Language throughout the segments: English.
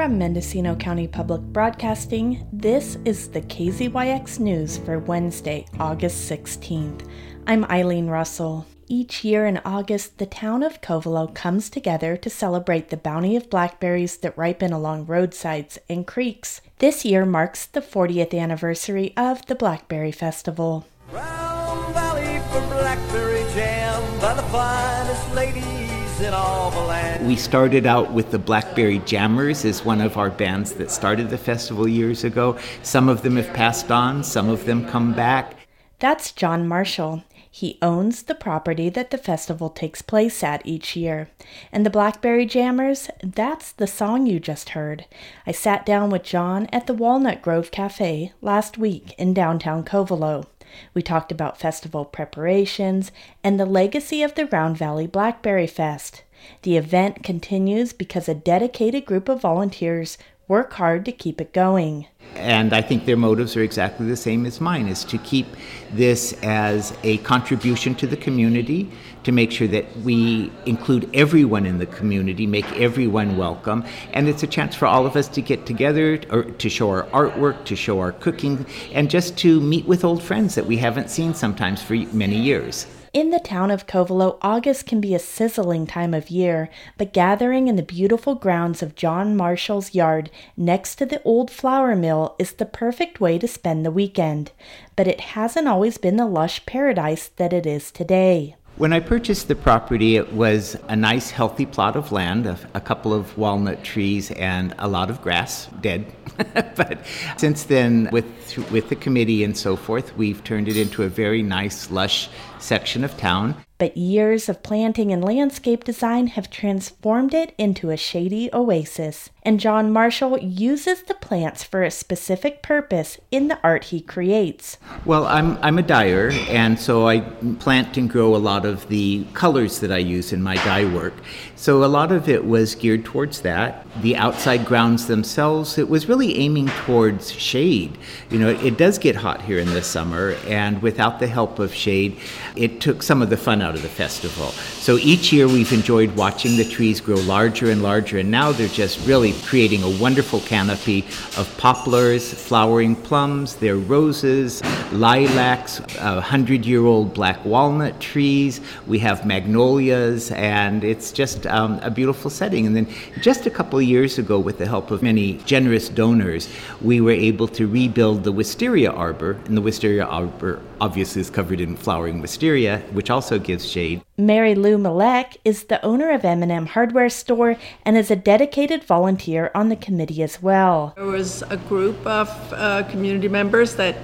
From Mendocino County Public Broadcasting, this is the KZYX News for Wednesday, August 16th. I'm Eileen Russell. Each year in August, the town of Covelo comes together to celebrate the bounty of blackberries that ripen along roadsides and creeks. This year marks the 40th anniversary of the Blackberry Festival. Valley for blackberry jam by the finest ladies in all the land. We started out with the Blackberry Jammers as one of our bands that started the festival years ago. Some of them have passed on, some of them come back. That's John Marshall. He owns the property that the festival takes place at each year. And the Blackberry Jammers, that's the song you just heard. I sat down with John at the Walnut Grove Cafe last week in downtown Covelo. We talked about festival preparations and the legacy of the Round Valley Blackberry Fest. The event continues because a dedicated group of volunteers work hard to keep it going. And I think their motives are exactly the same as mine is to keep this as a contribution to the community, to make sure that we include everyone in the community, make everyone welcome. And it's a chance for all of us to get together or to show our artwork, to show our cooking, and just to meet with old friends that we haven't seen sometimes for many years. In the town of Covelo, August can be a sizzling time of year, but gathering in the beautiful grounds of John Marshall's yard next to the old flour mill is the perfect way to spend the weekend. But it hasn't always been the lush paradise that it is today. When I purchased the property, it was a nice, healthy plot of land, a, a couple of walnut trees, and a lot of grass, dead. but since then, with with the committee and so forth, we've turned it into a very nice, lush section of town. But years of planting and landscape design have transformed it into a shady oasis. And John Marshall uses the plants for a specific purpose in the art he creates. Well, I'm, I'm a dyer, and so I plant and grow a lot of the colors that I use in my dye work. So a lot of it was geared towards that. The outside grounds themselves, it was really aiming towards shade. You know, it, it does get hot here in the summer, and without the help of shade, it took some of the fun out of the festival. So each year we've enjoyed watching the trees grow larger and larger, and now they're just really creating a wonderful canopy of poplars, flowering plums, their roses, lilacs, hundred year old black walnut trees. We have magnolias, and it's just um, a beautiful setting. And then just a couple of years ago, with the help of many generous donors, we were able to rebuild the wisteria arbor, and the wisteria arbor obviously is covered in flowering wisteria, which also gives shade. Mary Lou Malek is the owner of M&M Hardware Store and is a dedicated volunteer on the committee as well. There was a group of uh, community members that,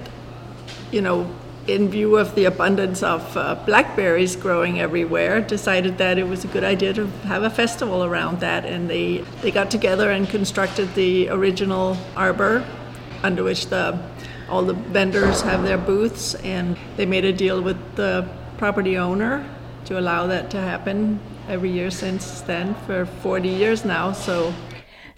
you know, in view of the abundance of uh, blackberries growing everywhere, decided that it was a good idea to have a festival around that. And they, they got together and constructed the original arbor under which the all the vendors have their booths, and they made a deal with the property owner to allow that to happen every year since then for 40 years now. So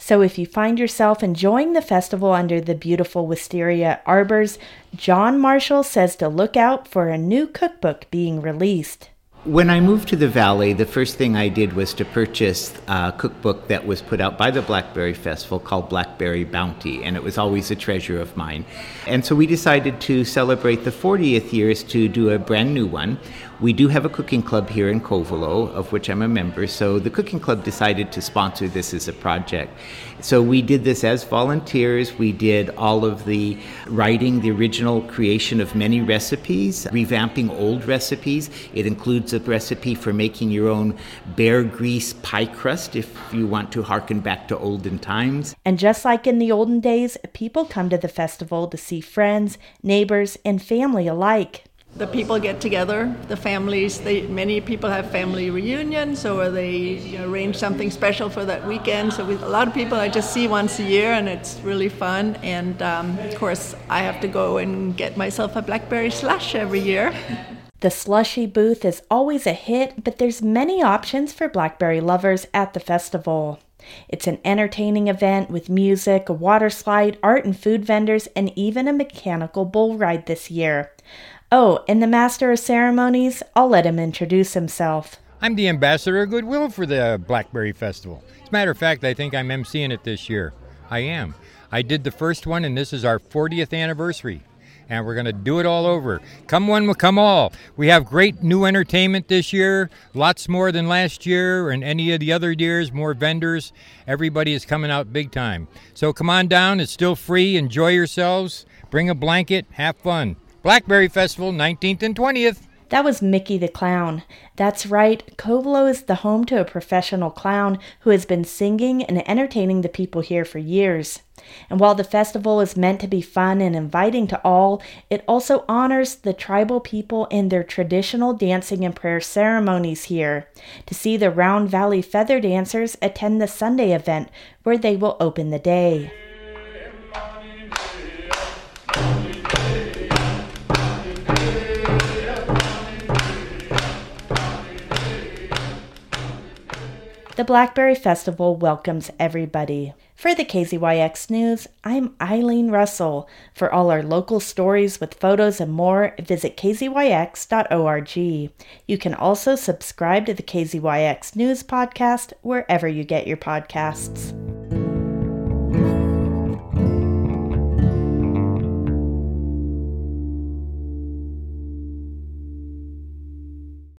so if you find yourself enjoying the festival under the beautiful wisteria arbors, John Marshall says to look out for a new cookbook being released. When I moved to the valley, the first thing I did was to purchase a cookbook that was put out by the Blackberry Festival called Blackberry Bounty, and it was always a treasure of mine. And so we decided to celebrate the 40th years to do a brand new one. We do have a cooking club here in Covelo, of which I'm a member, so the cooking club decided to sponsor this as a project. So we did this as volunteers. We did all of the writing, the original creation of many recipes, revamping old recipes. It includes a recipe for making your own bear grease pie crust if you want to harken back to olden times. And just like in the olden days, people come to the festival to see friends, neighbors, and family alike the people get together, the families. They, many people have family reunions, or they you know, arrange something special for that weekend. So we, a lot of people I just see once a year, and it's really fun. And um, of course, I have to go and get myself a blackberry slush every year. The slushy booth is always a hit, but there's many options for blackberry lovers at the festival. It's an entertaining event with music, a water slide, art and food vendors, and even a mechanical bull ride this year. Oh, and the master of ceremonies, I'll let him introduce himself. I'm the ambassador of goodwill for the Blackberry Festival. As a matter of fact, I think I'm emceeing it this year. I am. I did the first one, and this is our 40th anniversary. And we're going to do it all over. Come one, come all. We have great new entertainment this year, lots more than last year and any of the other years, more vendors. Everybody is coming out big time. So come on down. It's still free. Enjoy yourselves. Bring a blanket. Have fun. Blackberry Festival, 19th and 20th. That was Mickey the Clown. That's right, Covelo is the home to a professional clown who has been singing and entertaining the people here for years. And while the festival is meant to be fun and inviting to all, it also honors the tribal people and their traditional dancing and prayer ceremonies here. To see the Round Valley Feather Dancers attend the Sunday event where they will open the day. The Blackberry Festival welcomes everybody. For the KZYX News, I'm Eileen Russell. For all our local stories with photos and more, visit kzyx.org. You can also subscribe to the KZYX News podcast wherever you get your podcasts.